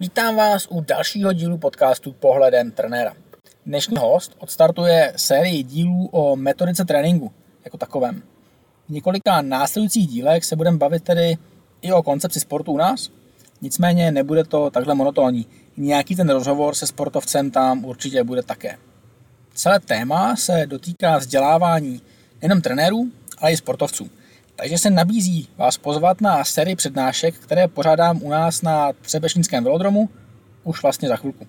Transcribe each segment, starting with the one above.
Vítám vás u dalšího dílu podcastu Pohledem trenéra. Dnešní host odstartuje sérii dílů o metodice tréninku jako takovém. V několika následujících dílech se budeme bavit tedy i o koncepci sportu u nás, nicméně nebude to takhle monotónní. Nějaký ten rozhovor se sportovcem tam určitě bude také. Celé téma se dotýká vzdělávání nejen trenérů, ale i sportovců. Takže se nabízí vás pozvat na sérii přednášek, které pořádám u nás na Třebešnickém velodromu už vlastně za chvilku.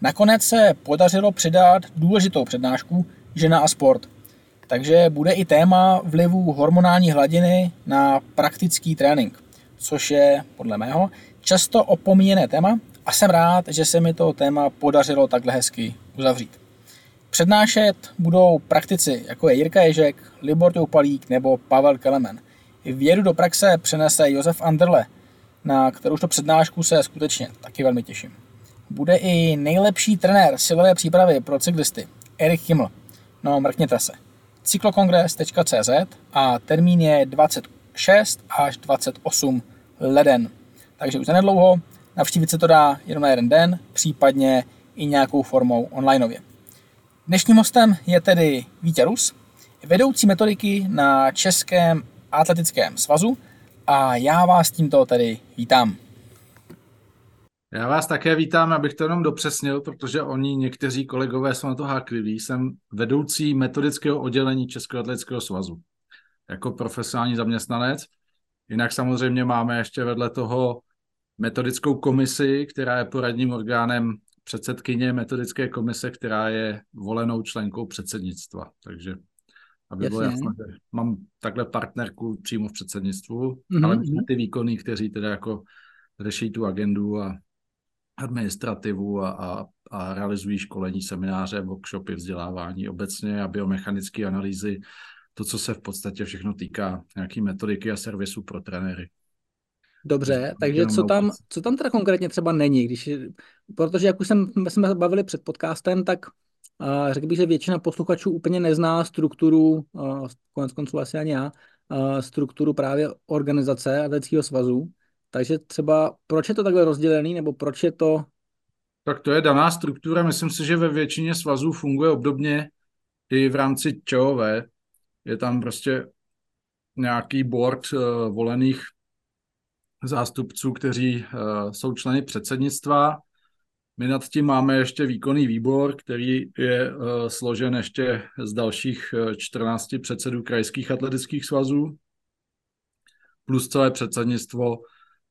Nakonec se podařilo přidat důležitou přednášku Žena a sport. Takže bude i téma vlivu hormonální hladiny na praktický trénink, což je, podle mého, často opomíjené téma a jsem rád, že se mi to téma podařilo takhle hezky uzavřít. Přednášet budou praktici, jako je Jirka Ježek, Libor Toupalík nebo Pavel Kelemen. Vědu do praxe přenese Josef Anderle, na kterou to přednášku se skutečně taky velmi těším. Bude i nejlepší trenér silové přípravy pro cyklisty, Erik Himmel. No, mrkněte se. cyklokongres.cz a termín je 26 až 28 leden. Takže už zanedlouho navštívit se to dá jenom na jeden den, případně i nějakou formou onlineově. Dnešním hostem je tedy Vítě Rus, vedoucí metodiky na Českém atletickém svazu a já vás tímto tedy vítám. Já vás také vítám, abych to jenom dopřesnil, protože oni, někteří kolegové jsou na to hákliví. Jsem vedoucí metodického oddělení Českého atletického svazu jako profesionální zaměstnanec. Jinak samozřejmě máme ještě vedle toho metodickou komisi, která je poradním orgánem předsedkyně metodické komise, která je volenou členkou předsednictva. Takže aby Jasně. bylo jasné, že mám takhle partnerku přímo v předsednictvu, mm-hmm. ale jsme ty výkony, kteří teda jako řeší tu agendu a administrativu a, a, a realizují školení, semináře, workshopy, vzdělávání obecně a biomechanické analýzy, to, co se v podstatě všechno týká nějaký metodiky a servisu pro trenéry. Dobře, takže co tam, co tam teda konkrétně třeba není, když, protože jak už jsem, jsme bavili před podcastem, tak uh, řekl bych, že většina posluchačů úplně nezná strukturu, uh, konec konců asi ani já, uh, strukturu právě organizace Atletického svazu, takže třeba proč je to takhle rozdělený, nebo proč je to... Tak to je daná struktura, myslím si, že ve většině svazů funguje obdobně i v rámci ČOV. Je tam prostě nějaký board uh, volených zástupců, kteří uh, jsou členy předsednictva. My nad tím máme ještě výkonný výbor, který je uh, složen ještě z dalších 14 předsedů krajských atletických svazů, plus celé předsednictvo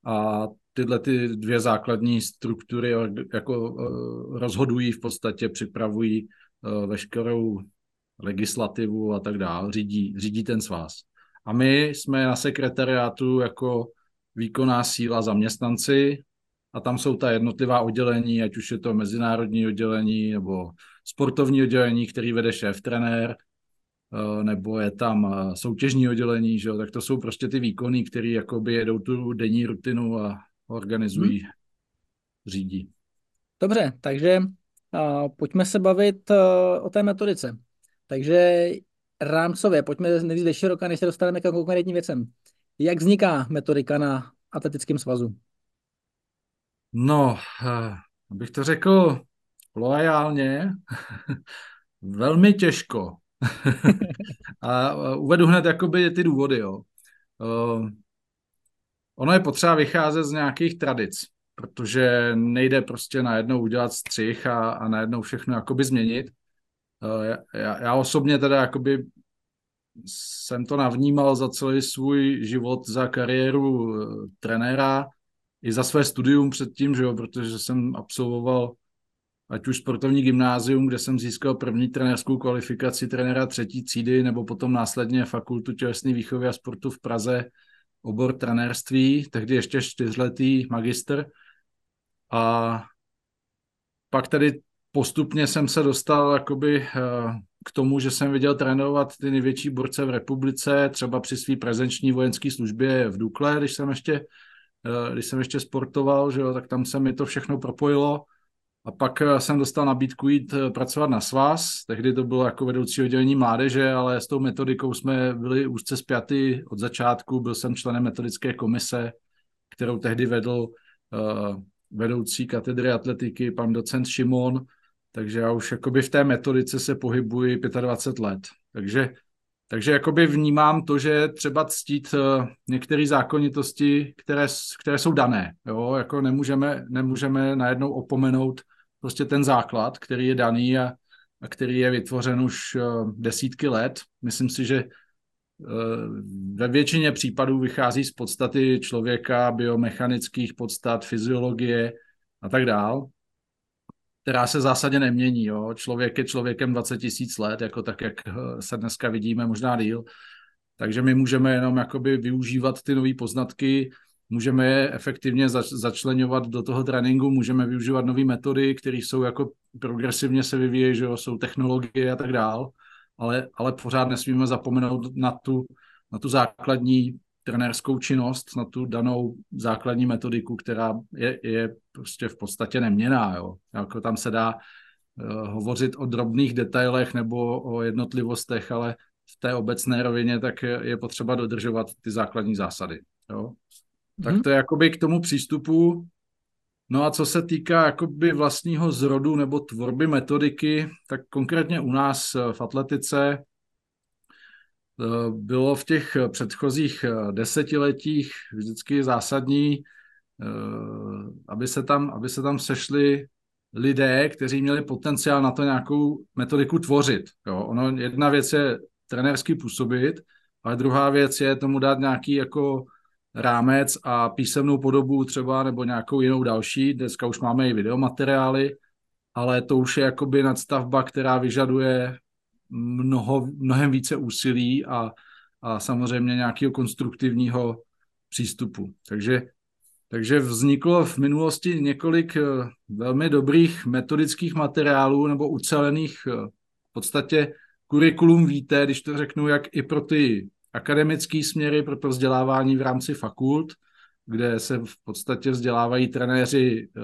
a tyhle ty dvě základní struktury jako rozhodují v podstatě, připravují veškerou legislativu a tak dále, řídí, řídí ten svaz. A my jsme na sekretariátu jako výkonná síla zaměstnanci a tam jsou ta jednotlivá oddělení, ať už je to mezinárodní oddělení nebo sportovní oddělení, který vede šéf trenér, eh, nebo je tam eh, soutěžní oddělení, že jo? tak to jsou prostě ty výkony, které jakoby jedou tu denní rutinu a organizují, hmm. řídí. Dobře, takže uh, pojďme se bavit uh, o té metodice. Takže rámcově, pojďme nejdřív široka, než se dostaneme k konkrétním věcem. Jak vzniká metodika na atletickém svazu? No, eh, abych to řekl loajálně, velmi těžko. a uvedu hned jakoby ty důvody, jo. Uh, ono je potřeba vycházet z nějakých tradic, protože nejde prostě najednou udělat střih a, a najednou všechno jakoby změnit. Já, já osobně teda jakoby jsem to navnímal za celý svůj život, za kariéru uh, trenéra, i za své studium předtím, že jo, protože jsem absolvoval ať už sportovní gymnázium, kde jsem získal první trenérskou kvalifikaci trenéra třetí třídy, nebo potom následně fakultu tělesné výchovy a sportu v Praze, obor trenérství, tehdy ještě čtyřletý magister. A pak tedy postupně jsem se dostal jakoby eh, k tomu, že jsem viděl trénovat ty největší borce v republice, třeba při své prezenční vojenské službě v Dukle, když jsem ještě Eh, když jsem ještě sportoval, že jo, tak tam se mi to všechno propojilo. A pak eh, jsem dostal nabídku jít pracovat na svaz, tehdy to bylo jako vedoucí oddělení mládeže, ale s tou metodikou jsme byli úzce spjaty od začátku, byl jsem členem metodické komise, kterou tehdy vedl vedoucí katedry atletiky, pan docent Šimon, takže já už jakoby v té metodice se pohybuji 25 let. Takže, takže jakoby vnímám to, že třeba ctít eh, některé zákonitosti, které, které jsou dané. Jo? Jako nemůžeme, nemůžeme najednou opomenout prostě ten základ, který je daný a, a který je vytvořen už eh, desítky let. Myslím si, že eh, ve většině případů vychází z podstaty člověka, biomechanických podstat, fyziologie a tak dál která se zásadně nemění. Jo. Člověk je člověkem 20 tisíc let, jako tak, jak eh, se dneska vidíme, možná díl. Takže my můžeme jenom jakoby využívat ty nové poznatky, můžeme je efektivně zač- začlenovat do toho tréninku, můžeme využívat nové metody, které jsou jako progresivně se vyvíjejí, že jo, jsou technologie a tak dál, ale, ale pořád nesmíme zapomenout na tu, na tu základní trenérskou činnost, na tu danou základní metodiku, která je, je prostě v podstatě neměná. Jo. Jako tam se dá uh, hovořit o drobných detailech nebo o jednotlivostech, ale v té obecné rovině tak je, je potřeba dodržovat ty základní zásady. Jo. Tak mhm. to je jakoby k tomu přístupu. No a co se týká jakoby vlastního zrodu nebo tvorby metodiky, tak konkrétně u nás v atletice Eh, bylo v těch předchozích eh, desetiletích vždycky zásadní, eh, aby se tam, aby se tam sešli lidé, kteří měli potenciál na to nějakou metodiku tvořit. Jo. Ono, jedna věc je trenérsky působit, ale druhá věc je tomu dát nějaký jako rámec a písemnou podobu třeba nebo nějakou jinou další. Dneska už máme i videomateriály, ale to už je jakoby nadstavba, která vyžaduje mnoho, mnohem více úsilí a, a samozřejmě nějakého konstruktivního přístupu. Takže, takže vzniklo v minulosti několik eh, velmi dobrých metodických materiálů nebo ucelených eh, v podstatě kurikulum víte, když to řeknu, jak i pro ty akademické směry, pro to vzdělávání v rámci fakult, kde se v podstatě vzdělávají trenéři eh,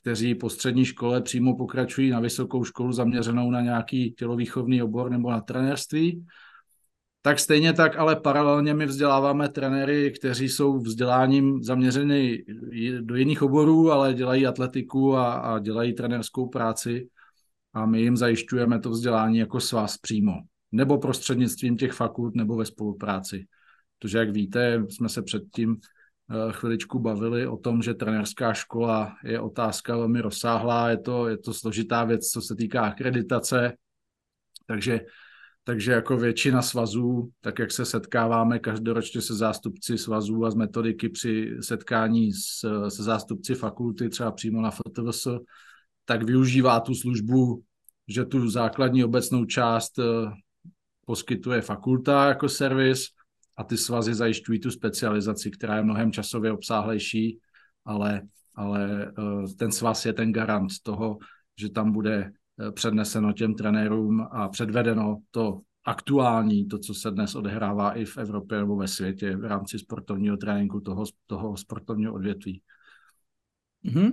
kteří po střední škole přímo pokračují na vysokou školu zaměřenou na nějaký tělovýchovný obor nebo na trenérství. Tak stejně tak, ale paralelně my vzděláváme trenéry, kteří jsou vzděláním zaměřeny do jiných oborů, ale dělají atletiku a, a dělají trenérskou práci a my jim zajišťujeme to vzdělání jako svaz přímo. Nebo prostřednictvím těch fakult, nebo ve spolupráci. Protože, jak víte, jsme se předtím chviličku bavili o tom, že trenerská škola je otázka velmi rozsáhlá, je to, je to složitá věc, co se týká akreditace, takže, takže jako většina svazů, tak jak se setkáváme každoročně se zástupci svazů a z metodiky při setkání s, se zástupci fakulty, třeba přímo na FTVS, tak využívá tu službu, že tu základní obecnou část eh, poskytuje fakulta jako servis, a ty svazy zajišťují tu specializaci, která je mnohem časově obsáhlejší, ale, ale eh, ten svaz je ten garant toho, že tam bude eh, předneseno těm trenérům a předvedeno to aktuální, to, co se dnes odehrává i v Evropě nebo ve světě v rámci sportovního tréninku toho, toho sportovního odvětví. Mm-hmm.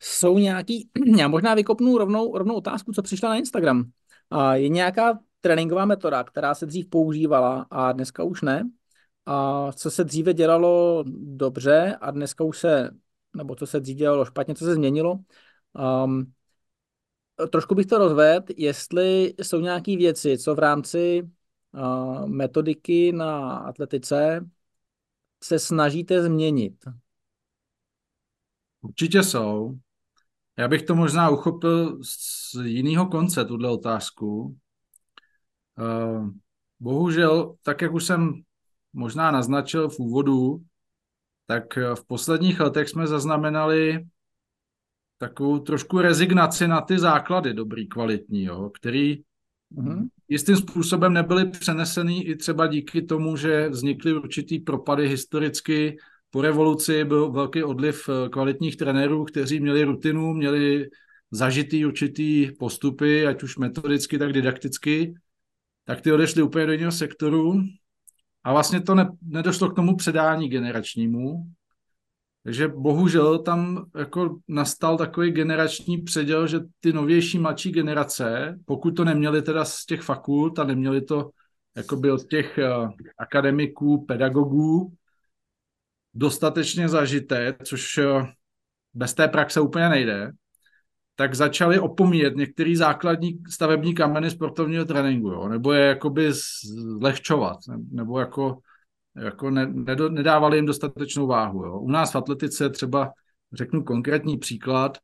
Jsou nějaký, já možná vykopnu rovnou, rovnou otázku, co přišla na Instagram. Je nějaká tréninková metoda, která se dřív používala a dneska už ne? A co se dříve dělalo dobře a dneska už se, nebo co se dříve dělalo špatně, co se změnilo. Um, trošku bych to rozvedl, jestli jsou nějaké věci, co v rámci uh, metodiky na atletice se snažíte změnit. Určitě jsou. Já bych to možná uchopil z jiného konce, tuhle otázku. Uh, bohužel, tak jak už jsem možná naznačil v úvodu, tak eh, v posledních letech jsme zaznamenali takovou trošku rezignaci na ty základy dobrý, kvalitní, jo, který mm-hmm. jistým způsobem nebyly přenesený i třeba díky tomu, že vznikly určitý propady historicky. Po revoluci byl velký odliv eh, kvalitních trenérů, kteří měli rutinu, měli zažitý určitý postupy, ať už metodicky, tak didakticky, tak ty odešli úplně do jiného sektoru a vlastně to ne, nedošlo k tomu předání generačnímu, takže bohužel tam jako nastal takový generační předěl, že ty novější mladší generace, pokud to neměli teda z těch fakult a neměli to jakoby od těch uh, akademiků, pedagogů dostatečně zažité, což uh, bez té praxe úplně nejde, tak začali opomíjet některý základní stavební kameny sportovního tréninku, jo? nebo je jakoby zlehčovat, nebo jako, jako ne, nedávali jim dostatečnou váhu. Jo? U nás v atletice třeba, řeknu konkrétní příklad,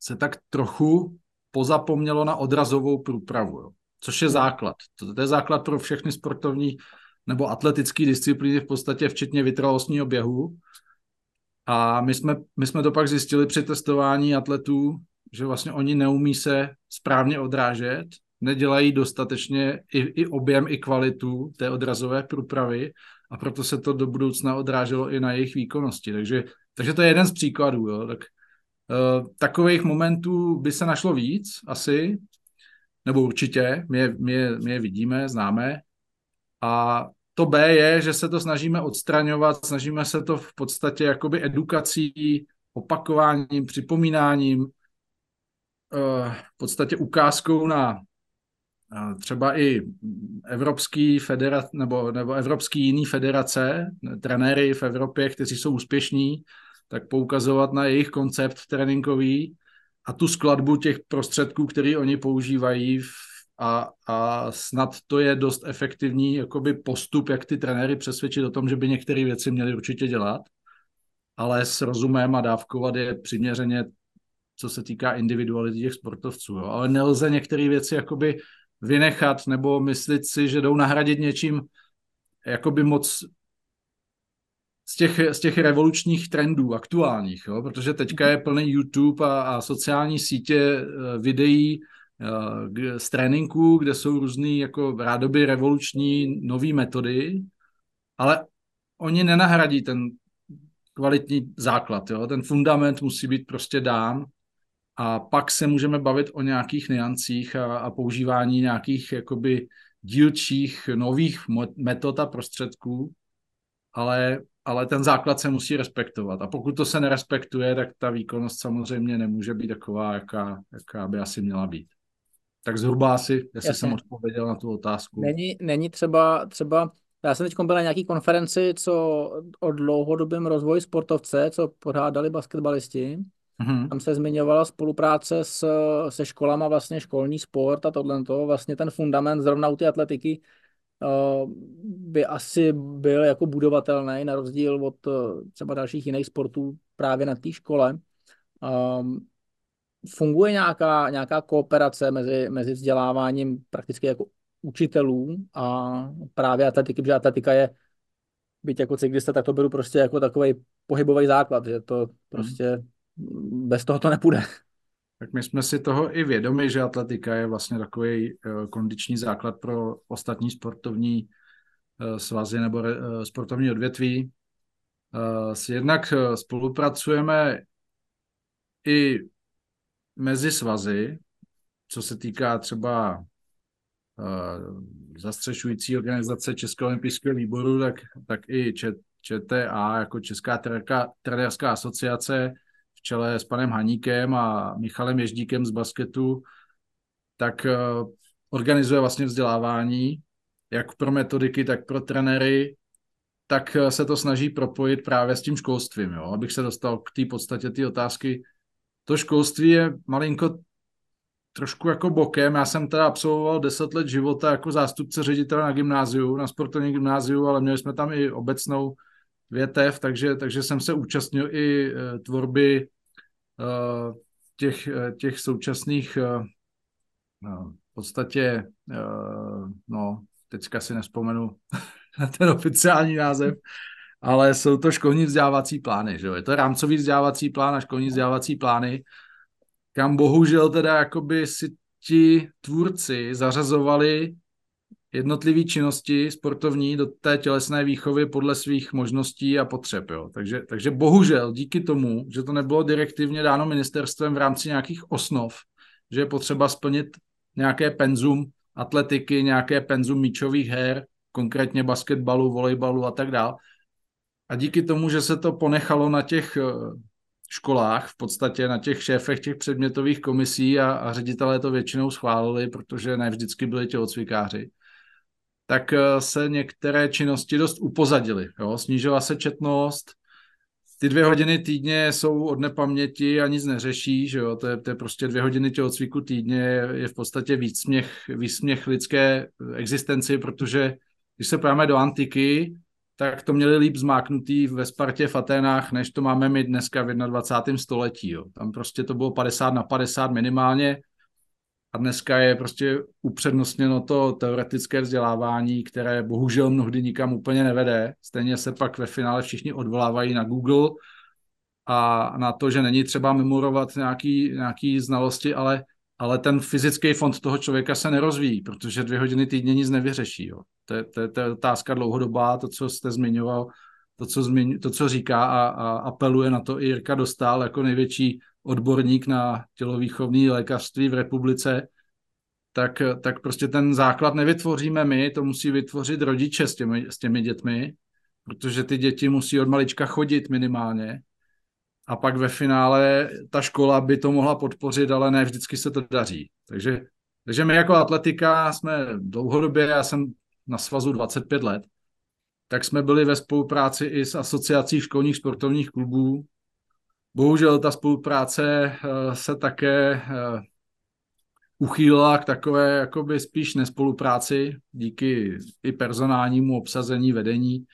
se tak trochu pozapomnělo na odrazovou průpravu, jo? což je základ. To, to je základ pro všechny sportovní nebo atletické disciplíny v podstatě včetně vytrvalostního běhu. A my jsme, my jsme to pak zjistili při testování atletů, že vlastně oni neumí se správně odrážet, nedělají dostatečně i, i objem, i kvalitu té odrazové průpravy a proto se to do budoucna odráželo i na jejich výkonnosti. Takže, takže to je jeden z příkladů. Jo. Tak, uh, takových momentů by se našlo víc asi, nebo určitě, my je, my, je, my je vidíme, známe. A to B je, že se to snažíme odstraňovat, snažíme se to v podstatě jakoby edukací, opakováním, připomínáním, v podstatě ukázkou na třeba i evropský federace nebo, nebo evropský jiný federace, trenéry v Evropě, kteří jsou úspěšní, tak poukazovat na jejich koncept tréninkový a tu skladbu těch prostředků, které oni používají a, a snad to je dost efektivní jakoby postup, jak ty trenéry přesvědčit o tom, že by některé věci měly určitě dělat, ale s rozumem a dávkovat je přiměřeně, co se týká individuality těch sportovců. Jo. Ale nelze některé věci jakoby vynechat nebo myslet si, že jdou nahradit něčím jakoby moc z těch, z těch revolučních trendů aktuálních, jo? protože teďka je plný YouTube a, a sociální sítě eh, videí uh, z tréninku, kde jsou různé jako rádoby revoluční nové metody, ale oni nenahradí ten kvalitní základ. Jo? Ten fundament musí být prostě dán a pak se můžeme bavit o nějakých niancích a, a používání nějakých jakoby dílčích nových metod a prostředků, ale ale ten základ se musí respektovat. A pokud to se nerespektuje, tak ta výkonnost samozřejmě nemůže být taková, jaká, jaká by asi měla být. Tak zhruba asi, jestli Jasně. jsem odpověděl na tu otázku. Není, není třeba, třeba, já jsem teď byl na nějaký konferenci, co o dlouhodobém rozvoji sportovce, co pořádali basketbalisti. Mm-hmm. Tam se zmiňovala spolupráce s, se školama, vlastně školní sport a tohle. Vlastně ten fundament zrovna u té atletiky Eh, by asi byl jako budovatelný na rozdíl od eh, třeba dalších jiných sportů právě na té škole. Um, funguje nějaká, nějaká kooperace mezi, mezi vzděláváním prakticky jako učitelů a právě atletiky, protože atletika je, byť jako cyklista, tak to beru prostě jako takový pohybový základ, že to prostě hmm. Bez toho to nepůjde tak my jsme si toho i vědomi, že atletika je vlastně takový uh, kondiční základ pro ostatní sportovní uh, svazy nebo uh, sportovní odvětví. Jednak spolupracujeme i mezi svazy, co se týká třeba zastřešující organizace Českého olympijského výboru, tak, tak i ČTA jako Česká trenérská asociace čele s panem Haníkem a Michalem Ježdíkem z basketu, tak eh, organizuje vlastně vzdělávání, jak pro metodiky, tak pro trenéry, tak eh, se to snaží propojit právě s tím školstvím, jo? abych se dostal k té podstatě té otázky. To školství je malinko trošku jako bokem. Já jsem teda absolvoval deset let života jako zástupce ředitele na gymnáziu, na sportovní gymnáziu, ale měli jsme tam i obecnou větev, takže, takže jsem se účastnil i uh, tvorby uh, těch, uh, těch současných uh, v podstatě, no, teďka si nespomenu na ten oficiální název, ale jsou to školní vzdělávací plány, že jo? Je to rámcový vzdělávací plán a školní vzdělávací plány, kam bohužel teda jakoby si ti tvůrci zařazovali jednotlivé činnosti sportovní do té tělesné výchovy podle svých možností a potřeb. Jo. Takže, takže bohužel díky tomu, že to nebylo direktivně dáno ministerstvem v rámci nějakých osnov, že je potřeba splnit nějaké penzum atletiky, nějaké penzum míčových her, konkrétně basketbalu, volejbalu a tak dále. A díky tomu, že se to ponechalo na těch eh, školách, v podstatě na těch šéfech těch předmětových komisí a, a ředitelé to většinou schválili, protože ne vždycky byli tělocvikáři, tak eh, se některé činnosti dost upozadily. Jo? Snížila se četnost, ty dvě hodiny týdně jsou od nepaměti a nic neřeší, že jo? To, je, to je prostě dvě hodiny tělocviku týdně, je v podstatě výsměch, výsměch lidské existenci, protože když se podíváme do antiky, tak to měli líp zmáknutý ve Spartě v Aténách, než to máme my dneska v 21. století. Jo. Tam prostě to bylo 50 na 50 minimálně a dneska je prostě upřednostněno to teoretické vzdělávání, které bohužel mnohdy nikam úplně nevede. Stejně se pak ve finále všichni odvolávají na Google a na to, že není třeba memorovat nějaký, nějaký znalosti, ale, ale ten fyzický fond toho člověka se nerozvíjí, protože dvě hodiny týdně nic nevyřeší. Jo. To, je, to, je, to je otázka dlouhodobá, to, co jste zmiňoval, to, co, zmiň, to, co říká a, a apeluje na to i Jirka Dostal jako největší odborník na tělovýchovní lékařství v republice, tak, tak prostě ten základ nevytvoříme my, to musí vytvořit rodiče s těmi, s těmi dětmi, protože ty děti musí od malička chodit minimálně. A pak ve finále ta škola by to mohla podpořit, ale ne vždycky se to daří. Takže, takže my jako atletika jsme dlouhodobě, já jsem na svazu 25 let, tak jsme byli ve spolupráci i s asociací školních sportovních klubů, Bohužel ta spolupráce eh, se také eh, uchýlila k takové jakoby spíš nespolupráci díky i personálnímu obsazení vedení,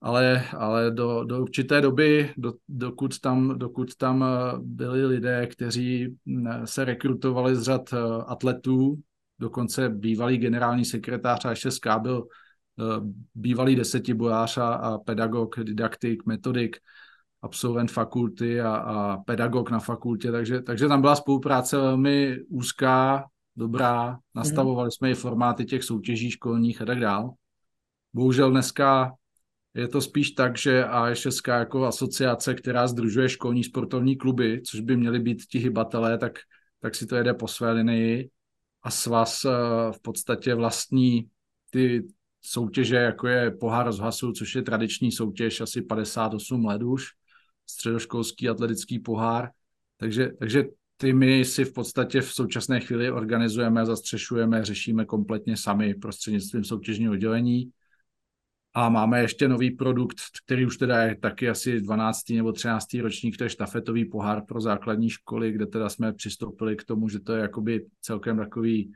ale, ale do, do určité doby, do, dokud, tam, dokud tam eh, byli lidé, kteří se rekrutovali z řad atletů, dokonce bývalý generální sekretář a ŠSK byl bývalý desetibojář a pedagog, didaktik, metodik, absolvent fakulty a, a pedagog na fakultě, takže, takže tam byla spolupráce velmi úzká, dobrá, nastavovali jsme i formáty těch soutěží školních a tak dál. Bohužel dneska je to spíš tak, že AŠSK jako asociace, která združuje školní sportovní kluby, což by měly být ti hybatelé, tak, tak si to jede po své linii. A svaz eh, v podstatě vlastní ty soutěže, jako je pohár rozhlasu, což je tradiční soutěž, asi 58 let už, středoškolský atletický pohár. Takže, takže ty my si v podstatě v současné chvíli organizujeme, zastřešujeme, řešíme kompletně sami prostřednictvím soutěžního oddělení. A máme ještě nový produkt, který už teda je taky asi 12. nebo 13. ročník, to je štafetový pohár pro základní školy, kde teda jsme přistoupili k tomu, že to je jakoby celkem takový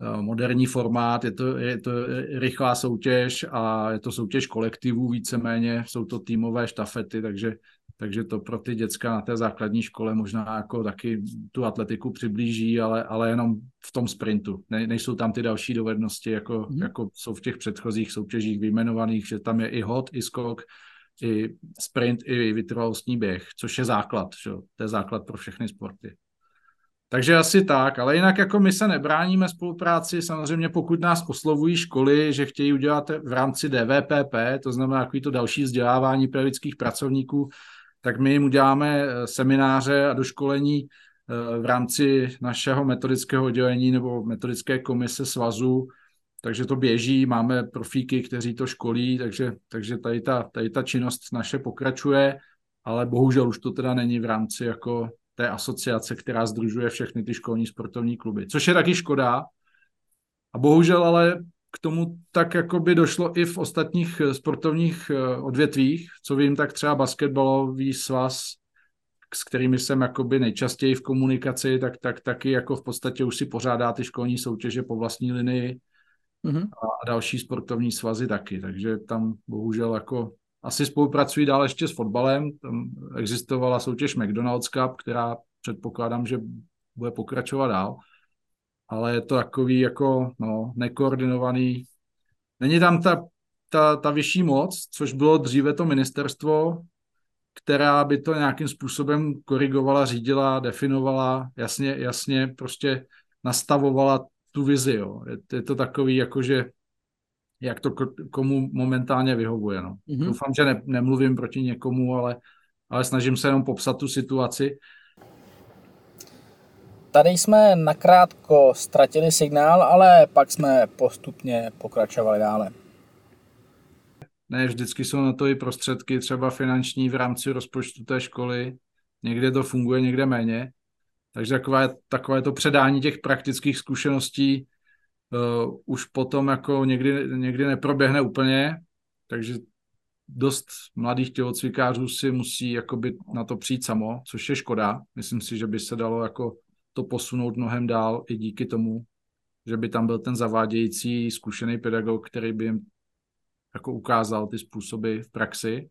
eh, moderní formát, je to, je to rychlá soutěž a je to soutěž kolektivů víceméně, jsou to týmové štafety, takže takže to pro ty děcka na té základní škole možná jako taky tu atletiku přiblíží, ale, ale jenom v tom sprintu. Ne, nejsou tam ty další dovednosti, jako, mm. jako jsou v těch předchozích soutěžích vyjmenovaných, že tam je i hod, i skok, i sprint, i vytrvalostní běh, což je základ, že? to je základ pro všechny sporty. Takže asi tak, ale jinak jako my se nebráníme spolupráci, samozřejmě pokud nás oslovují školy, že chtějí udělat v rámci DVPP, to znamená takový to další vzdělávání pedagogických pracovníků, tak my jim uděláme eh, semináře a doškolení eh, v rámci našeho metodického oddělení nebo metodické komise svazu, takže to běží, máme profíky, kteří to školí, takže, takže tady, ta, tady ta činnost naše pokračuje, ale bohužel už to teda není v rámci jako té asociace, která združuje všechny ty školní sportovní kluby, což je taky škoda. A bohužel ale k tomu tak jako by došlo i v ostatních eh, sportovních eh, odvětvích, co vím, tak třeba basketbalový svaz, s kterými jsem jakoby nejčastěji v komunikaci, tak, tak taky jako v podstatě už si pořádá ty školní soutěže po vlastní linii. Mm-hmm. a, a další sportovní svazy taky, takže tam bohužel jako asi spolupracují dál ještě s fotbalem, tam existovala soutěž McDonald's Cup, která předpokládám, že bude pokračovat dál, ale je to takový jako no, nekoordinovaný. Není tam ta, ta, ta vyšší moc, což bylo dříve to ministerstvo, která by to nějakým způsobem korigovala, řídila, definovala, jasně, jasně prostě nastavovala tu vizi. Jo. Je, je to takový, jakože jak to komu momentálně vyhovuje. No. Mm-hmm. Doufám, že ne, nemluvím proti někomu, ale, ale snažím se jenom popsat tu situaci. Tady jsme nakrátko ztratili signál, ale pak jsme postupně pokračovali dále. Ne, vždycky jsou na to i prostředky, třeba finanční v rámci rozpočtu té školy. Někde to funguje, někde méně. Takže takové, takové to předání těch praktických zkušeností uh, už potom jako někdy, někdy neproběhne úplně, takže dost mladých tělocvikářů si musí jakoby na to přijít samo, což je škoda. Myslím si, že by se dalo jako to posunout mnohem dál i díky tomu, že by tam byl ten zavádějící zkušený pedagog, který by jim jako ukázal ty způsoby v praxi.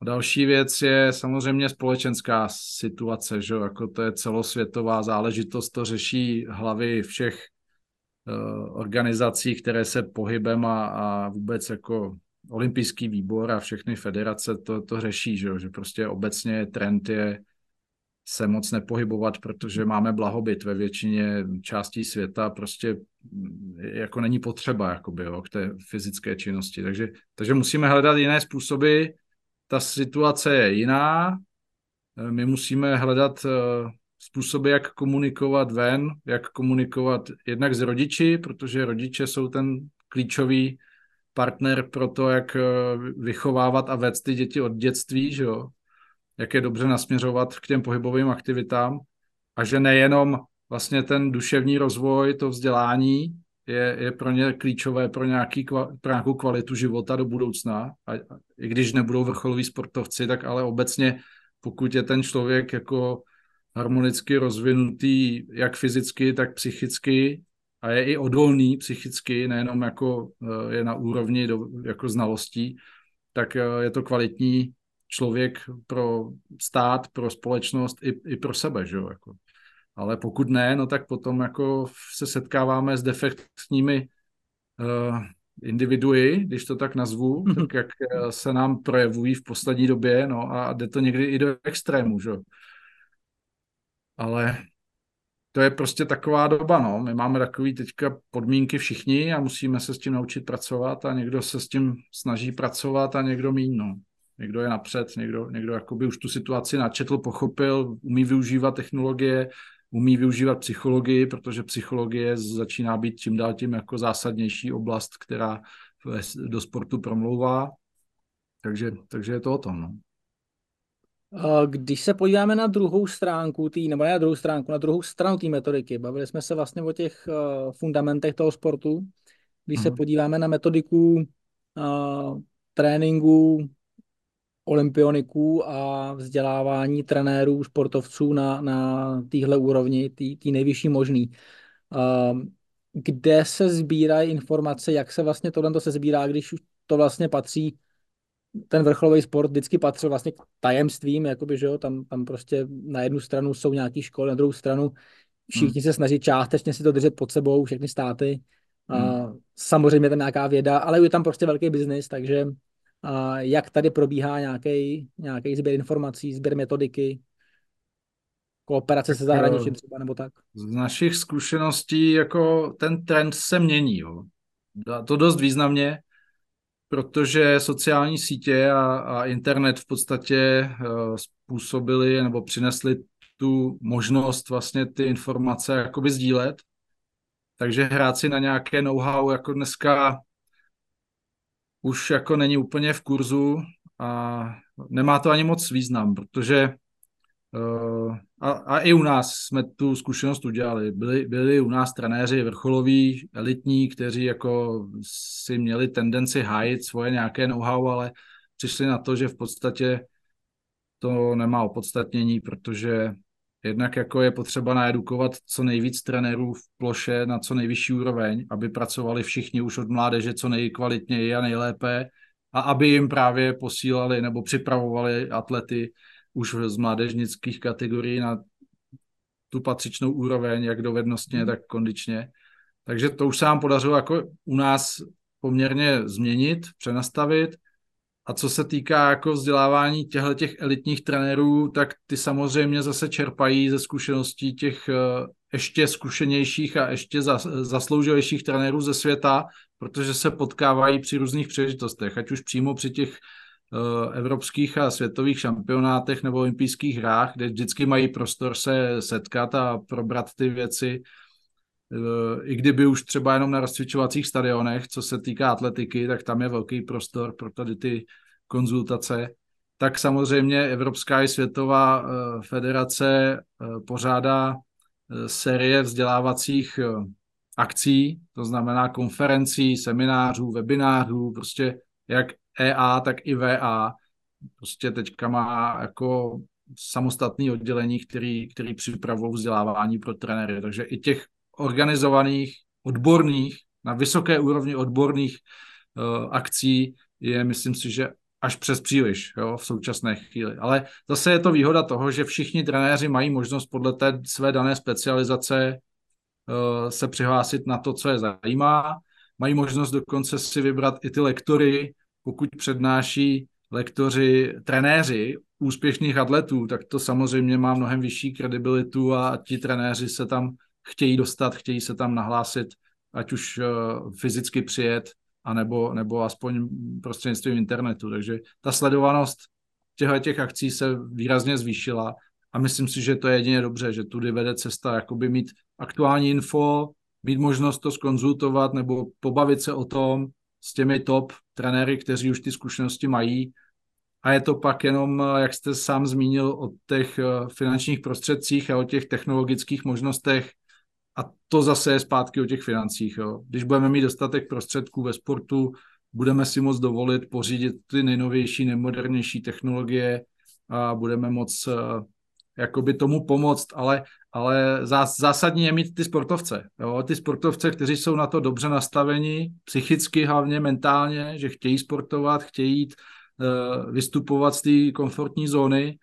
A další věc je samozřejmě společenská situace, že jako to je celosvětová záležitost, to řeší hlavy všech uh, organizací, které se pohybem a, a vůbec jako olympijský výbor a všechny federace to, to řeší, že, že prostě obecně trend je se moc nepohybovat, protože máme blahobyt ve většině částí světa, prostě jako není potřeba jakoby, jo, k té fyzické činnosti. Takže, takže musíme hledat jiné způsoby. Ta situace je jiná. My musíme hledat eh, způsoby, jak komunikovat ven, jak komunikovat jednak s rodiči, protože rodiče jsou ten klíčový partner pro to, jak eh, vychovávat a vést ty děti od dětství, že jo? Jak je dobře nasměřovat k těm pohybovým aktivitám a že nejenom vlastně ten duševní rozvoj, to vzdělání je, je pro ně klíčové pro, nějaký, pro nějakou kvalitu života do budoucna. A, I když nebudou vrcholoví sportovci, tak ale obecně, pokud je ten člověk jako harmonicky rozvinutý jak fyzicky, tak psychicky a je i odolný psychicky, nejenom jako eh, je na úrovni do, jako znalostí, tak eh, je to kvalitní člověk pro stát, pro společnost i, i pro sebe, že jo, jako. Ale pokud ne, no tak potom jako se setkáváme s defektními uh, individui, když to tak nazvu, mm-hmm. tak jak eh, se nám projevují v poslední době, no a jde to někdy i do extrému, že Ale to je prostě taková doba, no. My máme takový teďka podmínky všichni a musíme se s tím naučit pracovat a někdo se s tím snaží pracovat a někdo míň, no. Někdo je napřed, někdo, někdo jakoby už tu situaci načetl, pochopil, umí využívat technologie, umí využívat psychologii, protože psychologie začíná být čím dál tím jako zásadnější oblast, která do sportu promlouvá. Takže, takže je to o tom. No. Když se podíváme na druhou stránku, tý, nebo ne na druhou stránku, na druhou stranu té metodiky, bavili jsme se vlastně o těch uh, fundamentech toho sportu. Když uh-huh. se mhm. podíváme na metodiku uh, tréninku, olympioniků a vzdělávání trenérů, sportovců na, na téhle úrovni, tý nejvyšší možný. Kde se sbírají informace, jak se vlastně tohle se sbírá, když už to vlastně patří ten vrcholový sport vždycky patřil vlastně k tajemstvím, jakoby, že jo, tam, tam prostě na jednu stranu jsou nějaké školy, na druhou stranu všichni hmm. se snaží částečně si to držet pod sebou, všechny státy. Hmm. A samozřejmě tam nějaká věda, ale je tam prostě velký biznis, takže a jak tady probíhá nějaký, nějaký sběr informací, sběr metodiky, kooperace se zahraničím třeba nebo tak? Z našich zkušeností jako ten trend se mění. Jo. To dost významně, protože sociální sítě a, a internet v podstatě uh, způsobili nebo přinesli tu možnost vlastně ty informace jakoby sdílet. Takže hrát si na nějaké know-how jako dneska už jako není úplně v kurzu a nemá to ani moc význam, protože uh, a, a i u nás jsme tu zkušenost udělali. Byli, byli u nás trenéři vrcholoví, elitní, kteří jako si měli tendenci hájit svoje nějaké know-how, ale přišli na to, že v podstatě to nemá opodstatnění, protože Jednak jako je potřeba naedukovat co nejvíc trenérů v ploše na co nejvyšší úroveň, aby pracovali všichni už od mládeže co nejkvalitněji a nejlépe a aby jim právě posílali nebo připravovali atlety už z mládežnických kategorií na tu patřičnou úroveň, jak dovednostně, hmm. tak kondičně. Takže to už se nám podařilo jako u nás poměrně změnit, přenastavit a co se týká jako vzdělávání těchto těch elitních trenérů, tak ty samozřejmě zase čerpají ze zkušeností těch eh, ještě zkušenějších a ještě zasloužilejších trenérů ze světa, protože se potkávají při různých příležitostech, ať už přímo při těch eh, evropských a světových šampionátech nebo olympijských hrách, kde vždycky mají prostor se setkat a probrat ty věci, i kdyby už třeba jenom na rozcvičovacích stadionech, co se týká atletiky, tak tam je velký prostor pro tady ty konzultace, tak samozřejmě Evropská i Světová eh, federace eh, pořádá eh, série vzdělávacích akcí, to znamená konferencí, seminářů, webinářů, prostě jak EA, tak i VA prostě teďka má jako samostatný oddělení, který, který připravují vzdělávání pro trenéry. Takže i těch organizovaných, odborných, na vysoké úrovni odborných uh, akcí je, myslím si, že až přes příliš jo, v současné chvíli. Ale zase je to výhoda toho, že všichni trenéři mají možnost podle té své dané specializace uh, se přihlásit na to, co je zajímá. Mají možnost dokonce si vybrat i ty lektory, pokud přednáší lektoři, trenéři úspěšných atletů, tak to samozřejmě má mnohem vyšší kredibilitu a ti trenéři se tam chtějí dostat, chtějí se tam nahlásit, ať už uh, fyzicky přijet, anebo, nebo aspoň prostřednictvím internetu. Takže ta sledovanost těchto těch akcí se výrazně zvýšila a myslím si, že to je jedině dobře, že tudy vede cesta, jakoby mít aktuální info, mít možnost to skonzultovat nebo pobavit se o tom s těmi top trenéry, kteří už ty zkušenosti mají. A je to pak jenom, jak jste sám zmínil, o těch eh, finančních prostředcích a o těch technologických možnostech, a to zase je zpátky o těch financích. Jo. Když budeme mít dostatek prostředků ve sportu, budeme si moct dovolit pořídit ty nejnovější, nejmodernější technologie a budeme moct uh, jakoby tomu pomoct, ale, ale zás, zásadní je mít ty sportovce. Jo. Ty sportovce, kteří jsou na to dobře nastaveni, psychicky hlavně, mentálně, že chtějí sportovat, chtějí jít, uh, vystupovat z té komfortní zóny,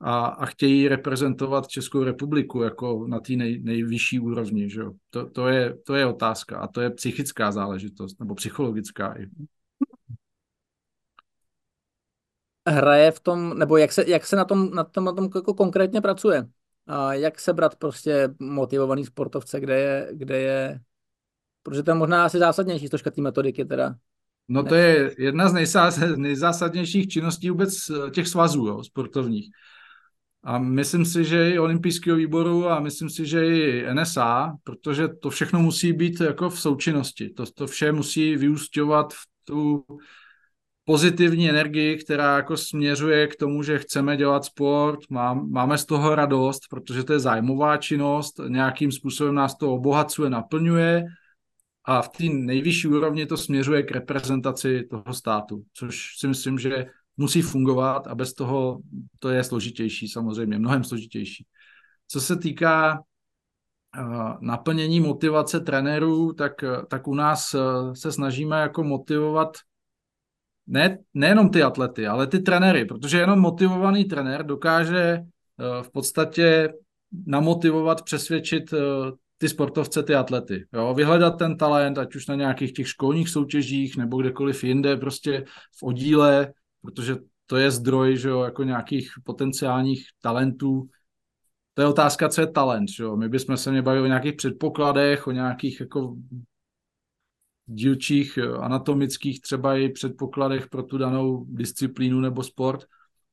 a, a chtějí reprezentovat Českou republiku jako na té nej, nejvyšší úrovni. Že jo? To, to, je, to je otázka a to je psychická záležitost nebo psychologická i. Hraje v tom, nebo jak se, jak se na tom, na tom, na tom jako konkrétně pracuje? A jak se brát prostě motivovaný sportovce, kde je, kde je, protože to je možná asi zásadnější složka té metodiky teda. No to je jedna z nejzásadnějších činností vůbec těch svazů jo, sportovních. A myslím si, že i olympijského výboru a myslím si, že i NSA, protože to všechno musí být jako v součinnosti. To, to vše musí vyústěvat v tu pozitivní energii, která jako směřuje k tomu, že chceme dělat sport, má, máme z toho radost, protože to je zájmová činnost, nějakým způsobem nás to obohacuje, naplňuje a v té nejvyšší úrovni to směřuje k reprezentaci toho státu, což si myslím, že musí fungovat a bez toho to je složitější samozřejmě, mnohem složitější. Co se týká uh, naplnění motivace trenérů, tak, tak u nás uh, se snažíme jako motivovat ne, nejenom ty atlety, ale ty trenéry, protože jenom motivovaný trenér dokáže v podstatě namotivovat, přesvědčit ty sportovce, ty atlety. Jo? Vyhledat ten talent, ať už na nějakých těch školních soutěžích nebo kdekoliv jinde, prostě v oddíle, protože to je zdroj, že jo, jako nějakých potenciálních talentů. To je otázka, co je talent, že jo. My bychom se mě bavili o nějakých předpokladech, o nějakých jako dílčích anatomických třeba i předpokladech pro tu danou disciplínu nebo sport,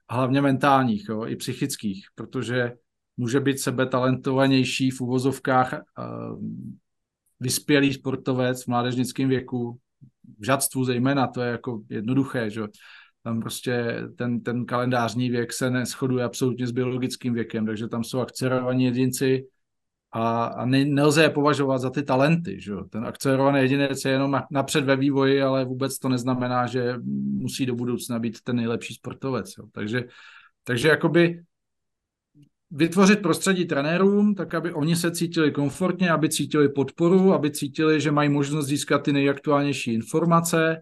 hlavně mentálních, jo, i psychických, protože může být sebe talentovanější v uvozovkách uh, vyspělý sportovec v mládežnickém věku, v žadstvu zejména, to je jako jednoduché, že tam prostě ten, ten kalendářní věk se neschoduje absolutně s biologickým věkem, takže tam jsou akcelerovaní jedinci a, a ne, nelze je považovat za ty talenty. Že? Ten akcelerovaný jedinec je jenom napřed ve vývoji, ale vůbec to neznamená, že musí do budoucna být ten nejlepší sportovec. Jo? Takže, takže jakoby vytvořit prostředí trenérům, tak aby oni se cítili komfortně, aby cítili podporu, aby cítili, že mají možnost získat ty nejaktuálnější informace,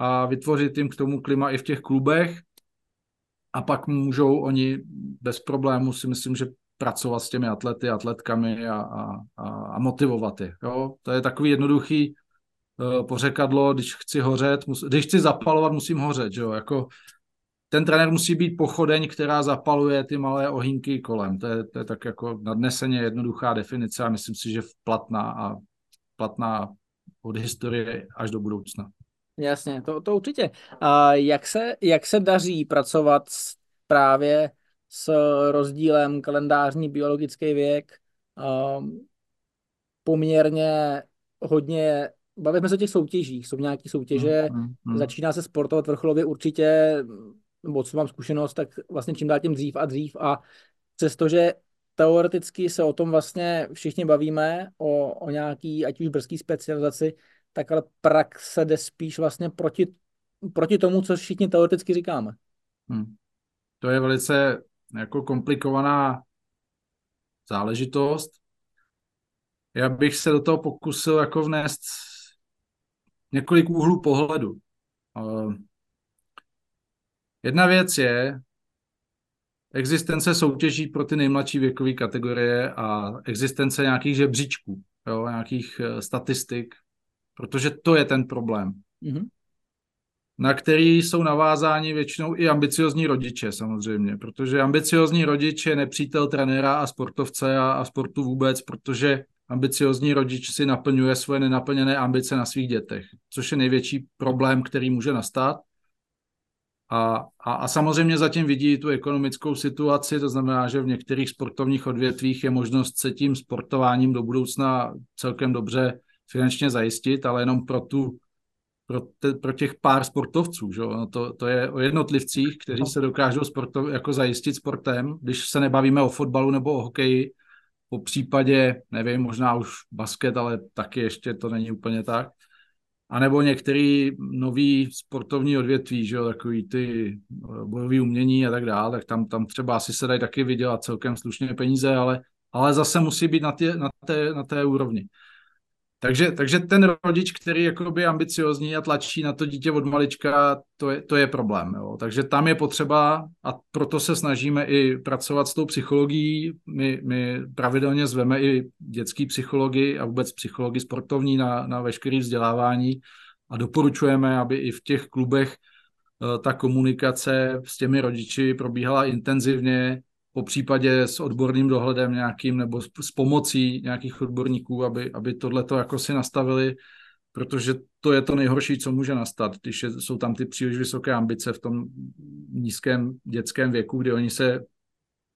a vytvořit jim k tomu klima i v těch klubech a pak můžou oni bez problému si myslím, že pracovat s těmi atlety, atletkami a, a, a motivovat je. Jo? To je takový jednoduchý uh, pořekadlo, když chci hořet, mus, když chci zapalovat, musím hořet. Jo? Jako, ten trenér musí být pochodeň, která zapaluje ty malé ohýnky kolem. To je, to je tak jako nadneseně jednoduchá definice a myslím si, že platná a platná od historie až do budoucna. Jasně, to, to určitě. A jak se, jak se daří pracovat s, právě s rozdílem kalendářní biologický věk? Um, poměrně hodně, bavíme se o těch soutěžích, jsou nějaké soutěže, mm, mm, mm. začíná se sportovat vrcholově určitě, nebo co mám zkušenost, tak vlastně čím dál tím dřív a dřív a přestože teoreticky se o tom vlastně všichni bavíme, o, o nějaký, ať už brzký specializaci, tak ale praxe jde spíš vlastně proti proti tomu, co všichni teoreticky říkáme. Hmm. To je velice jako komplikovaná záležitost. Já bych se do toho pokusil jako vnést několik úhlů pohledu. Jedna věc je existence soutěží pro ty nejmladší věkové kategorie a existence nějakých žebříčků, jo, nějakých eh, statistik, protože to je ten problém. Mm-hmm. Na který jsou navázáni většinou i ambiciozní rodiče samozřejmě, protože ambiciozní rodič je nepřítel trenéra a sportovce a, a sportu vůbec, protože ambiciozní rodič si naplňuje svoje nenaplněné ambice na svých dětech, což je největší problém, který může nastat. A, a, a samozřejmě zatím vidí tu ekonomickou situaci, to znamená, že v některých sportovních odvětvích je možnost se tím sportováním do budoucna celkem dobře finančně zajistit, ale jenom pro tu pro, te, pro těch pár sportovců. Že? No to, to je o jednotlivcích, kteří se dokážou sportov, jako zajistit sportem, když se nebavíme o fotbalu nebo o hokeji, po případě, nevím, možná už basket, ale taky ještě to není úplně tak. A nebo některý nový sportovní odvětví, že jo, takový ty eh, bojové umění a tak dále, tak tam, tam třeba asi se dají taky vydělat celkem slušně peníze, ale, ale zase musí být na, tě, na, té, na té úrovni. Takže, takže ten rodič, který je ambiciozní a tlačí na to dítě od malička, to je, to je problém. Jo. Takže tam je potřeba, a proto se snažíme i pracovat s tou psychologií. My, my pravidelně zveme i dětský psychologi a vůbec psychologi sportovní na, na veškeré vzdělávání a doporučujeme, aby i v těch klubech eh, ta komunikace s těmi rodiči probíhala intenzivně, po případě s odborným dohledem nějakým nebo s, pomocí nějakých odborníků, aby, aby tohle to jako si nastavili, protože to je to nejhorší, co může nastat, když je, jsou tam ty příliš vysoké ambice v tom nízkém dětském věku, kdy oni se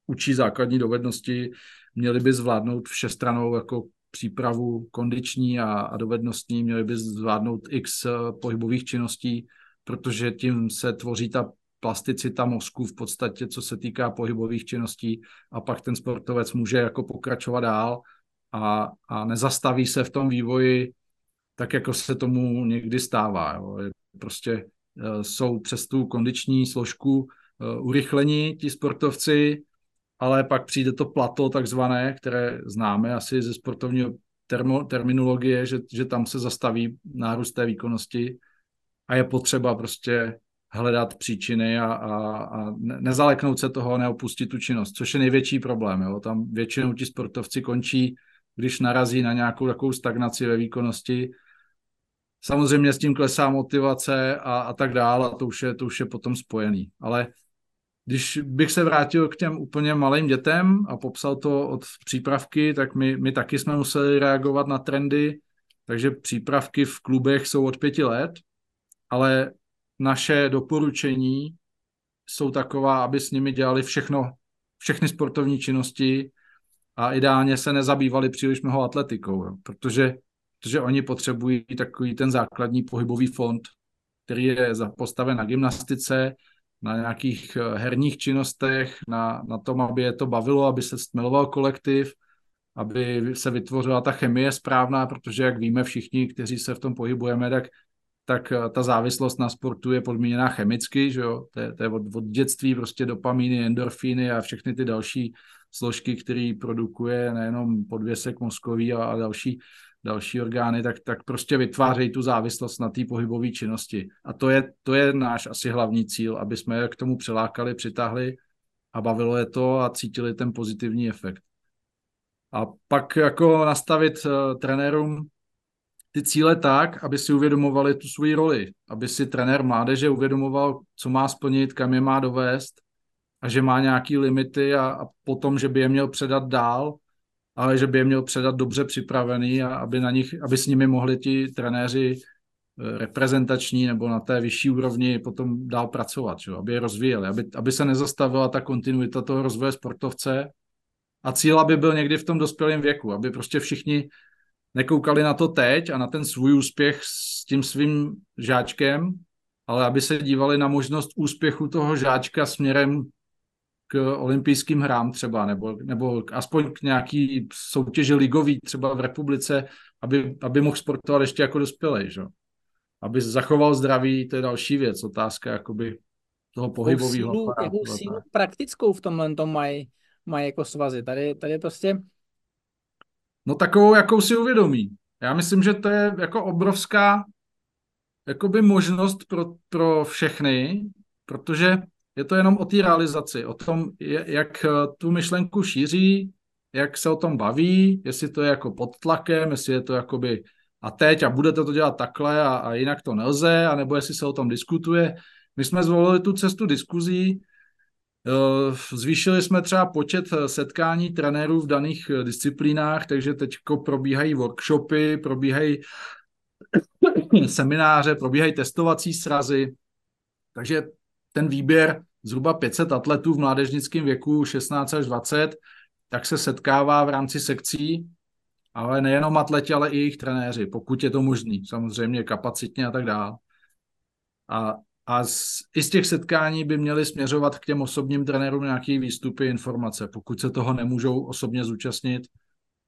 učí základní dovednosti, měli by zvládnout všestranou jako přípravu kondiční a, a dovednostní, měli by zvládnout x eh, pohybových činností, protože tím se tvoří ta plasticita mozku v podstatě, co se týká pohybových činností a pak ten sportovec může jako pokračovat dál a, a nezastaví se v tom vývoji tak, jako se tomu někdy stává. Jo. Prostě e, jsou přes tu kondiční složku e, urychlení ti sportovci, ale pak přijde to plato takzvané, které známe asi ze sportovního termo, terminologie, že, že tam se zastaví nárůst té výkonnosti a je potřeba prostě hledat příčiny a, a, a nezaleknout se toho a neopustit tu činnost, což je největší problém. Jo. Tam většinou ti sportovci končí, když narazí na nějakou takovou stagnaci ve výkonnosti. Samozřejmě s tím klesá motivace a, a tak dále, a to už, je, to už je potom spojený. Ale když bych se vrátil k těm úplně malým dětem a popsal to od přípravky, tak my, my taky jsme museli reagovat na trendy, takže přípravky v klubech jsou od pěti let, ale naše doporučení jsou taková, aby s nimi dělali všechno, všechny sportovní činnosti a ideálně se nezabývali příliš mnoho atletikou, jo, protože, protože oni potřebují takový ten základní pohybový fond, který je postaven na gymnastice, na nějakých eh, herních činnostech, na, na tom, aby je to bavilo, aby se stmeloval kolektiv, aby se vytvořila ta chemie správná, protože jak víme všichni, kteří se v tom pohybujeme, tak tak eh, ta závislost na sportu je podmíněná chemicky, že jo? To, je, to je od, od dětství prostě dopamíny, endorfíny a všechny ty další složky, které produkuje nejenom podvěsek mozkový a, a další, další orgány, tak, tak prostě vytvářejí tu závislost na té pohybové činnosti. A to je, to je náš asi hlavní cíl, aby jsme je k tomu přilákali, přitáhli a bavilo je to a cítili ten pozitivní efekt. A pak jako nastavit uh, trenérům ty cíle tak, aby si uvědomovali tu svoji roli, aby si trenér mládeže uvědomoval, co má splnit, kam je má dovést a že má nějaké limity a, a potom, že by je měl předat dál, ale že by je měl předat dobře připravený a aby, na nich, aby s nimi mohli ti trenéři eh, reprezentační nebo na té vyšší úrovni potom dál pracovat, že? aby je rozvíjeli, aby, aby se nezastavila ta kontinuita toho rozvoje sportovce a cíl, aby byl někdy v tom dospělém věku, aby prostě všichni nekoukali na to teď a na ten svůj úspěch s tím svým žáčkem, ale aby se dívali na možnost úspěchu toho žáčka směrem k olympijským hrám třeba, nebo, nebo aspoň k nějaký soutěži ligový třeba v republice, aby, aby mohl sportovat ještě jako dospělý. Že? aby zachoval zdraví, to je další věc, otázka jakoby toho pohybového jakou sílu, jakou sílu praktickou v tomhle tom mají maj jako svazy. Tady, tady prostě... No takovou, jakou si uvědomí. Já myslím, že to je jako obrovská jakoby možnost pro, pro všechny, protože je to jenom o té realizaci, o tom, jak tu myšlenku šíří, jak se o tom baví, jestli to je jako pod tlakem, jestli je to jakoby a teď a budete to dělat takhle a, a jinak to nelze, anebo jestli se o tom diskutuje. My jsme zvolili tu cestu diskuzí, eh, zvýšili jsme třeba počet eh, setkání trenérů v daných eh, disciplínách, takže teď probíhají workshopy, probíhají semináře, probíhají testovací srazy, takže ten výběr zhruba 500 atletů v mládežnickém věku 16 až 20, tak se setkává v rámci sekcí, ale nejenom atleti, ale i jejich trenéři, pokud je to možný, samozřejmě kapacitně a tak dále. A, a z, i z těch setkání by měly směřovat k těm osobním trenérům nějaké výstupy, informace. Pokud se toho nemůžou osobně zúčastnit,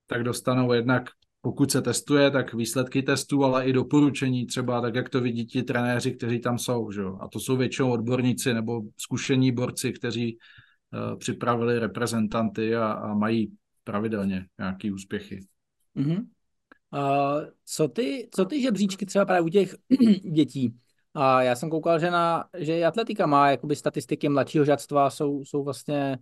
tak dostanou jednak pokud se testuje, tak výsledky testů, ale i doporučení třeba, tak jak to vidí ti trenéři, kteří tam jsou. Že? A to jsou většinou odborníci nebo zkušení borci, kteří uh, připravili reprezentanty a, a mají pravidelně nějaké úspěchy. Mm-hmm. Uh, co, ty, co ty žebříčky třeba právě u těch dětí? A já jsem koukal, že, na, že i atletika má jakoby statistiky mladšího žadstva, jsou, jsou vlastně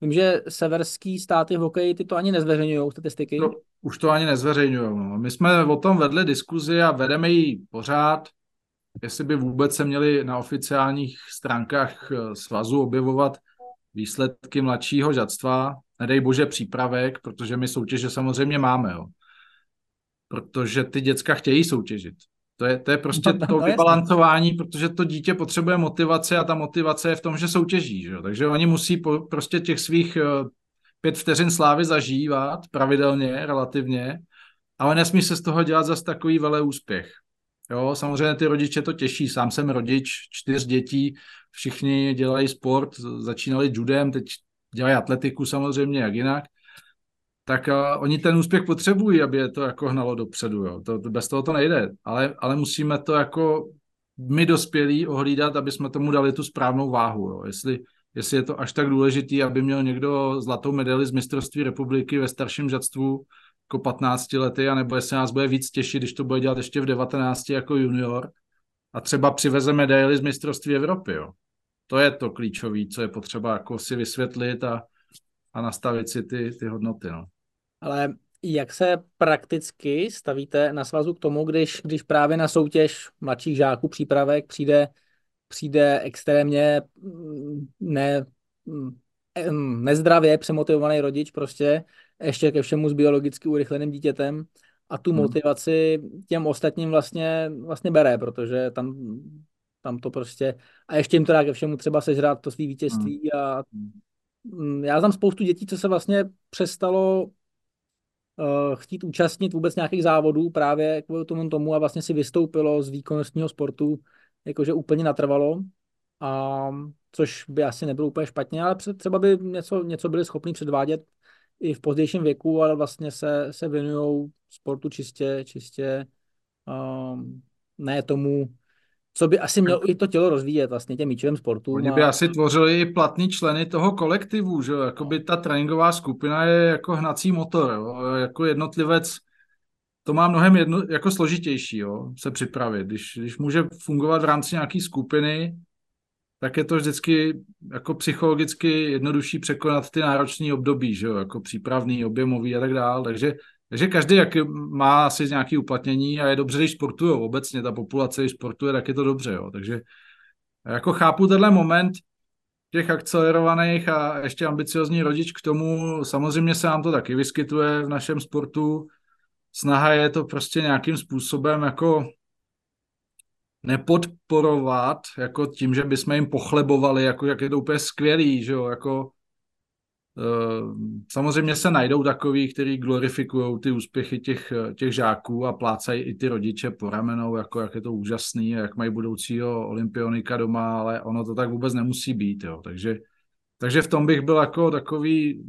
Vím, že severský státy v hokeji ty to ani nezveřejňují statistiky. No, už to ani nezveřejňují. No. My jsme o tom vedli diskuzi a vedeme ji pořád, jestli by vůbec se měli na oficiálních stránkách eh, svazu objevovat výsledky mladšího žadstva, nedej bože přípravek, protože my soutěže samozřejmě máme, jo. Protože ty děcka chtějí soutěžit. To je, to je prostě no, to no, vybalancování, protože to dítě potřebuje motivaci a ta motivace je v tom, že soutěží. Že? Takže oni musí po, prostě těch svých eh, pět vteřin slávy zažívat pravidelně, relativně, ale nesmí se z toho dělat zase takový velý úspěch. Jo, samozřejmě ty rodiče to těší. Sám jsem rodič, čtyř dětí, všichni dělají sport, začínali judem, teď dělají atletiku samozřejmě, jak jinak tak uh, oni ten úspěch potřebují, aby je to jako hnalo dopředu. Jo. To, to, bez toho to nejde, ale, ale musíme to jako my dospělí ohlídat, aby jsme tomu dali tu správnou váhu. Jo. Jestli, jestli je to až tak důležitý, aby měl někdo zlatou medaili z mistrovství republiky ve starším žadstvu jako 15 lety, anebo jestli nás bude víc těšit, když to bude dělat ještě v 19 jako junior a třeba přiveze medaily z mistrovství Evropy. Jo. To je to klíčové, co je potřeba jako si vysvětlit a, a nastavit si ty, ty hodnoty. No. Ale jak se prakticky stavíte na svazu k tomu, když, když právě na soutěž mladších žáků přípravek přijde, přijde extrémně mm, ne, mm, mm, nezdravě přemotivovaný rodič prostě, ještě ke všemu s biologicky urychleným dítětem a tu hmm. motivaci těm ostatním vlastně, vlastně bere, protože tam, tam to prostě, a ještě jim to dá ke všemu třeba sežrat to svý vítězství hmm. a já znám spoustu dětí, co se vlastně přestalo chtít účastnit vůbec nějakých závodů právě kvůli tomu tomu a vlastně si vystoupilo z výkonnostního sportu jakože úplně natrvalo, a, což by asi nebylo úplně špatně, ale třeba by něco, něco byli schopni předvádět i v pozdějším věku, ale vlastně se, se věnují sportu čistě, čistě um, ne tomu, co by asi mělo i to tělo rozvíjet vlastně těm míčovým sportu. Oni by a... asi tvořili i platní členy toho kolektivu, že jo? by ta tréninková skupina je jako hnací motor, jo? jako jednotlivec to má mnohem jedno, jako složitější, jo? se připravit. Když, když může fungovat v rámci nějaké skupiny, tak je to vždycky jako psychologicky jednodušší překonat ty náročné období, že jo? jako přípravný, objemový a tak dále. Takže takže každý jak má asi nějaké uplatnění a je dobře, když sportuje obecně, ta populace, když sportuje, tak je to dobře. Jo. Takže jako chápu tenhle moment těch akcelerovaných a ještě ambiciozní rodič k tomu, samozřejmě se nám to taky vyskytuje v našem sportu. Snaha je to prostě nějakým způsobem jako nepodporovat, jako tím, že bychom jim pochlebovali, jako jak je to úplně skvělý, že jo, jako samozřejmě se najdou takový, kteří glorifikují ty úspěchy těch, těch žáků a plácají i ty rodiče po ramenou, jako jak je to úžasný, jak mají budoucího olympionika doma, ale ono to tak vůbec nemusí být. Jo. Takže, takže v tom bych byl jako takový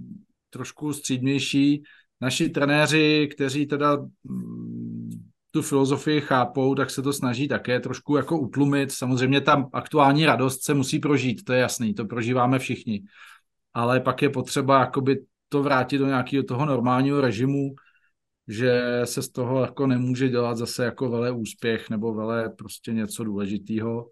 trošku střídnější. Naši trenéři, kteří teda mm, tu filozofii chápou, tak se to snaží také trošku jako utlumit. Samozřejmě tam aktuální radost se musí prožít, to je jasný, to prožíváme všichni. Ale pak je potřeba jakoby to vrátit do nějakého toho normálního režimu, že se z toho jako nemůže dělat zase jako vele úspěch nebo vele prostě něco důležitého.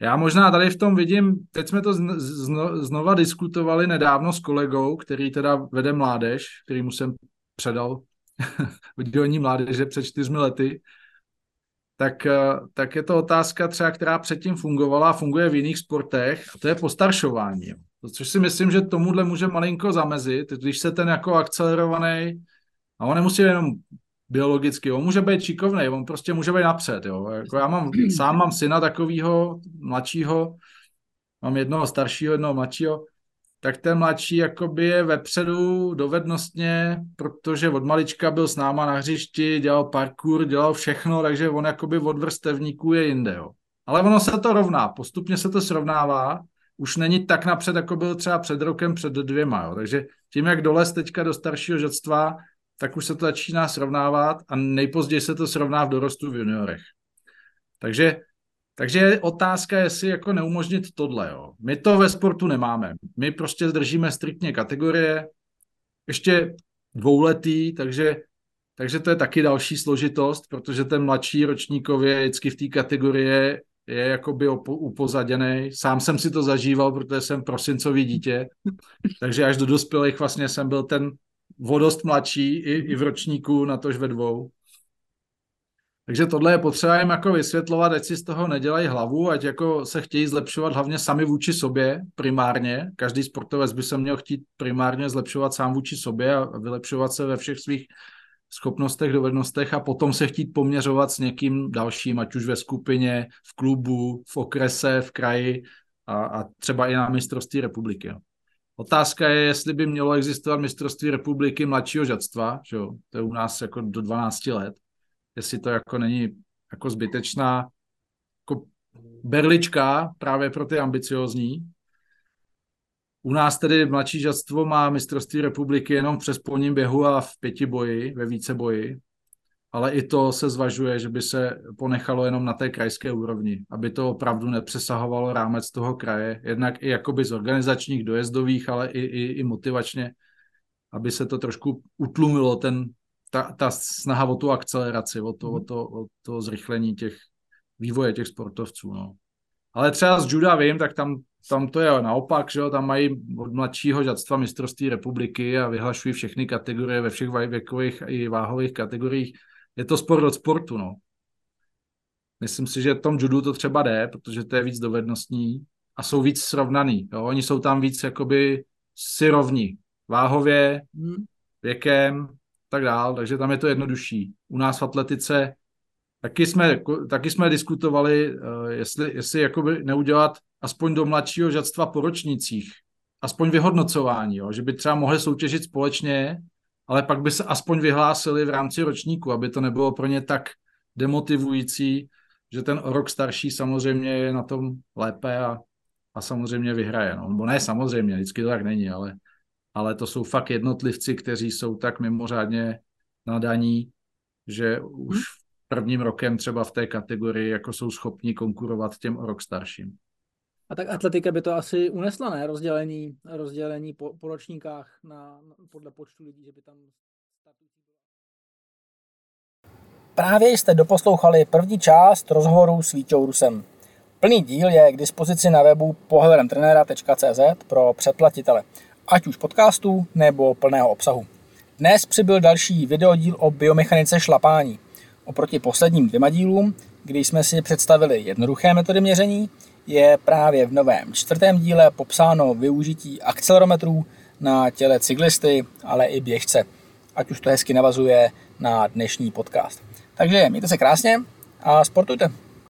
Já možná tady v tom vidím, teď jsme to zno, znova diskutovali nedávno s kolegou, který teda vede mládež, kterýmu jsem předal oddělení mládeže před čtyřmi lety, tak, eh, tak je to otázka třeba, která předtím fungovala a funguje v jiných sportech, a to je postaršování. Což si myslím, že tomuhle může malinko zamezit, když se ten jako akcelerovaný, a on nemusí jenom biologicky, on může být šikovný, on prostě může být napřed, jo. Jako já mám, sám mám syna takového mladšího, mám jednoho staršího, jednoho mladšího, tak ten mladší jakoby je vepředu dovednostně, protože od malička byl s náma na hřišti, dělal parkour, dělal všechno, takže on jakoby od vrstevníků je jinde, jo. Ale ono se to rovná, postupně se to srovnává, už není tak napřed, jako byl třeba před rokem, před dvěma, jo. Takže tím, jak dolez teďka do staršího žadstva, tak už se to začíná srovnávat a nejpozději se to srovná v dorostu v juniorech. Takže takže je otázka, jestli jako neumožnit tohle. Jo. My to ve sportu nemáme. My prostě zdržíme striktně kategorie, ještě dvouletý, takže, takže to je taky další složitost, protože ten mladší ročníkově vždycky v té kategorie je jakoby upozaděný. Sám jsem si to zažíval, protože jsem prosincový dítě, takže až do dospělých vlastně jsem byl ten vodost mladší i, i v ročníku, na tož ve dvou. Takže tohle je potřeba jim jako vysvětlovat, ať si z toho nedělají hlavu, ať jako se chtějí zlepšovat hlavně sami vůči sobě primárně. Každý sportovec by se měl chtít primárně zlepšovat sám vůči sobě a vylepšovat se ve všech svých schopnostech, dovednostech a potom se chtít poměřovat s někým dalším, ať už ve skupině, v klubu, v okrese, v kraji a, a třeba i na mistrovství republiky. Otázka je, jestli by mělo existovat mistrovství republiky mladšího žadstva, že jo? to je u nás jako do 12 let, jestli to jako není jako zbytečná jako berlička právě pro ty ambiciozní. U nás tedy mladší žadstvo má mistrovství republiky jenom v přespolním běhu a v pěti boji, ve více boji, ale i to se zvažuje, že by se ponechalo jenom na té krajské úrovni, aby to opravdu nepřesahovalo rámec toho kraje, jednak i jakoby z organizačních, dojezdových, ale i, i, i motivačně, aby se to trošku utlumilo ten, ta, ta snaha o tu akceleraci, o to, o to, o to zrychlení těch vývoje těch sportovců. No. Ale třeba z juda vím, tak tam, tam to je naopak, že jo, tam mají od mladšího žadstva mistrovství republiky a vyhlašují všechny kategorie ve všech věkových i váhových kategoriích. Je to sport od sportu, no. Myslím si, že v tom judu to třeba jde, protože to je víc dovednostní a jsou víc srovnaný. Jo? Oni jsou tam víc jakoby si rovní. Váhově, hmm. věkem, tak dál, takže tam je to jednodušší. U nás v atletice taky jsme, taky jsme diskutovali, eh, jestli, jestli jakoby neudělat aspoň do mladšího žadstva po ročnicích, aspoň vyhodnocování, jo? že by třeba mohli soutěžit společně, ale pak by se aspoň vyhlásili v rámci ročníku, aby to nebylo pro ně tak demotivující, že ten rok starší samozřejmě je na tom lépe a, a samozřejmě vyhraje. No. Nebo ne samozřejmě, vždycky to tak není, ale ale to jsou fakt jednotlivci, kteří jsou tak mimořádně nadaní, že už v prvním rokem třeba v té kategorii jako jsou schopni konkurovat těm o rok starším. A tak atletika by to asi unesla, ne? Rozdělení, rozdělení po, po ročníkách na, podle počtu lidí, že by tam Právě jste doposlouchali první část rozhovoru s Vítou Rusem. Plný díl je k dispozici na webu pohledemtrenera.cz pro předplatitele ať už podcastů nebo plného obsahu. Dnes přibyl další videodíl o biomechanice šlapání. Oproti posledním dvěma dílům, kdy jsme si představili jednoduché metody měření, je právě v novém čtvrtém díle popsáno využití akcelerometrů na těle cyklisty, ale i běžce. Ať už to hezky navazuje na dnešní podcast. Takže mějte se krásně a sportujte.